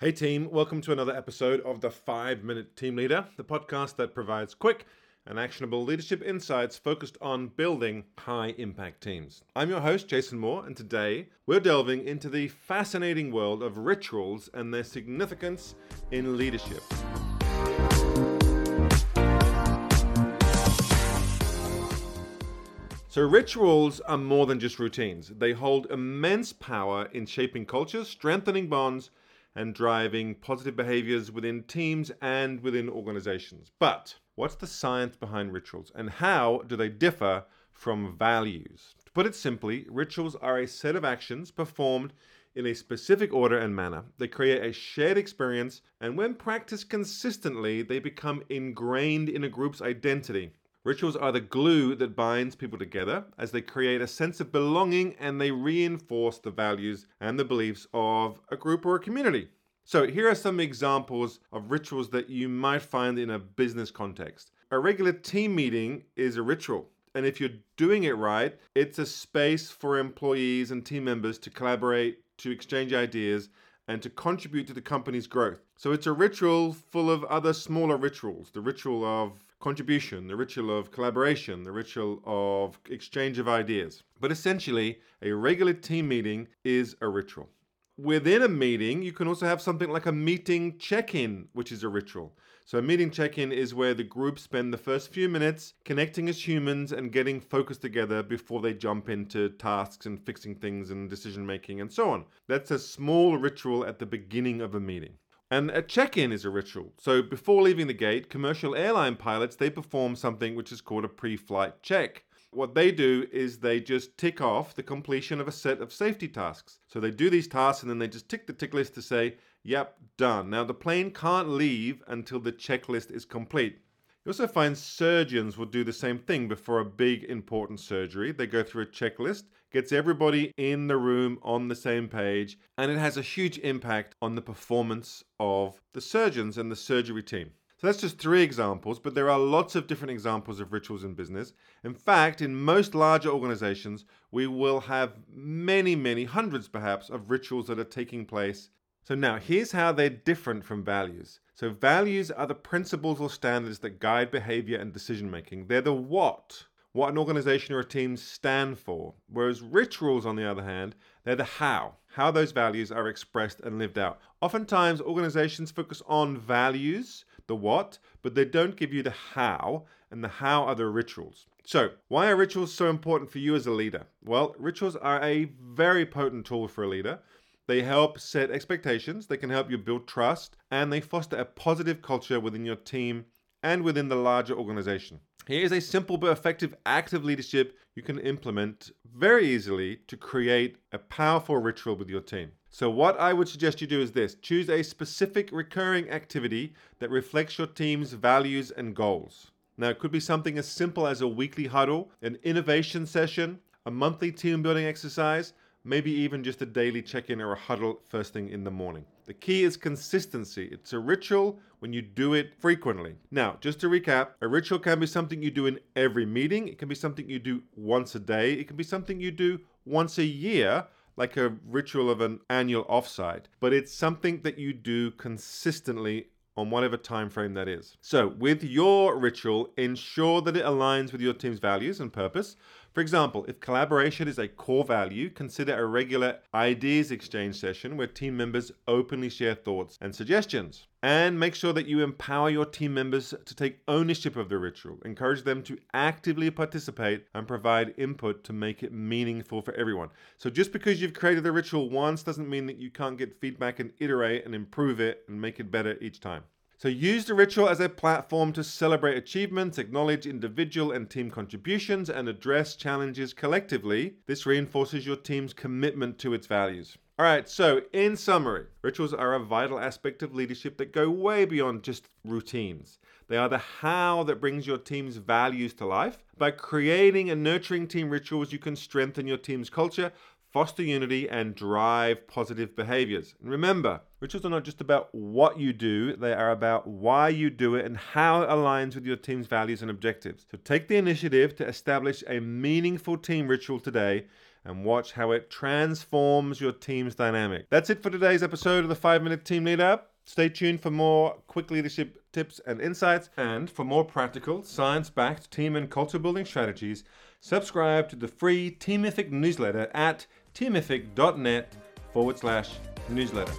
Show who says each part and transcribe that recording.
Speaker 1: Hey, team, welcome to another episode of the 5 Minute Team Leader, the podcast that provides quick and actionable leadership insights focused on building high impact teams. I'm your host, Jason Moore, and today we're delving into the fascinating world of rituals and their significance in leadership. So, rituals are more than just routines. They hold immense power in shaping cultures, strengthening bonds, and driving positive behaviors within teams and within organizations. But what's the science behind rituals and how do they differ from values? To put it simply, rituals are a set of actions performed in a specific order and manner. They create a shared experience, and when practiced consistently, they become ingrained in a group's identity. Rituals are the glue that binds people together as they create a sense of belonging and they reinforce the values and the beliefs of a group or a community. So, here are some examples of rituals that you might find in a business context. A regular team meeting is a ritual. And if you're doing it right, it's a space for employees and team members to collaborate, to exchange ideas, and to contribute to the company's growth. So it's a ritual full of other smaller rituals the ritual of contribution, the ritual of collaboration, the ritual of exchange of ideas. But essentially, a regular team meeting is a ritual. Within a meeting, you can also have something like a meeting check in, which is a ritual. So, a meeting check in is where the group spend the first few minutes connecting as humans and getting focused together before they jump into tasks and fixing things and decision making and so on. That's a small ritual at the beginning of a meeting. And a check-in is a ritual. So before leaving the gate, commercial airline pilots they perform something which is called a pre-flight check. What they do is they just tick off the completion of a set of safety tasks. So they do these tasks and then they just tick the tick list to say, "Yep, done." Now the plane can't leave until the checklist is complete. You also find surgeons will do the same thing before a big important surgery. They go through a checklist, gets everybody in the room on the same page, and it has a huge impact on the performance of the surgeons and the surgery team. So that's just three examples, but there are lots of different examples of rituals in business. In fact, in most larger organizations, we will have many, many, hundreds perhaps, of rituals that are taking place. So now here's how they're different from values. So, values are the principles or standards that guide behavior and decision making. They're the what, what an organization or a team stand for. Whereas rituals, on the other hand, they're the how, how those values are expressed and lived out. Oftentimes, organizations focus on values, the what, but they don't give you the how, and the how are the rituals. So, why are rituals so important for you as a leader? Well, rituals are a very potent tool for a leader. They help set expectations, they can help you build trust, and they foster a positive culture within your team and within the larger organization. Here is a simple but effective act of leadership you can implement very easily to create a powerful ritual with your team. So, what I would suggest you do is this choose a specific recurring activity that reflects your team's values and goals. Now, it could be something as simple as a weekly huddle, an innovation session, a monthly team building exercise, maybe even just a daily check in or a huddle first thing in the morning. The key is consistency. It's a ritual when you do it frequently. Now, just to recap, a ritual can be something you do in every meeting, it can be something you do once a day, it can be something you do once a year. Like a ritual of an annual offsite, but it's something that you do consistently on whatever time frame that is. So, with your ritual, ensure that it aligns with your team's values and purpose. For example, if collaboration is a core value, consider a regular ideas exchange session where team members openly share thoughts and suggestions. And make sure that you empower your team members to take ownership of the ritual. Encourage them to actively participate and provide input to make it meaningful for everyone. So, just because you've created the ritual once doesn't mean that you can't get feedback and iterate and improve it and make it better each time. So use the ritual as a platform to celebrate achievements, acknowledge individual and team contributions, and address challenges collectively. This reinforces your team's commitment to its values. All right, so in summary, rituals are a vital aspect of leadership that go way beyond just routines. They are the how that brings your team's values to life. By creating and nurturing team rituals, you can strengthen your team's culture, foster unity, and drive positive behaviors. And remember, rituals are not just about what you do, they are about why you do it and how it aligns with your team's values and objectives. So take the initiative to establish a meaningful team ritual today and watch how it transforms your team's dynamic. That's it for today's episode of the 5 Minute Team Leader. Stay tuned for more quick leadership tips and insights. And for more practical, science backed team and culture building strategies, subscribe to the free Teamific newsletter at teamific.net forward slash newsletter.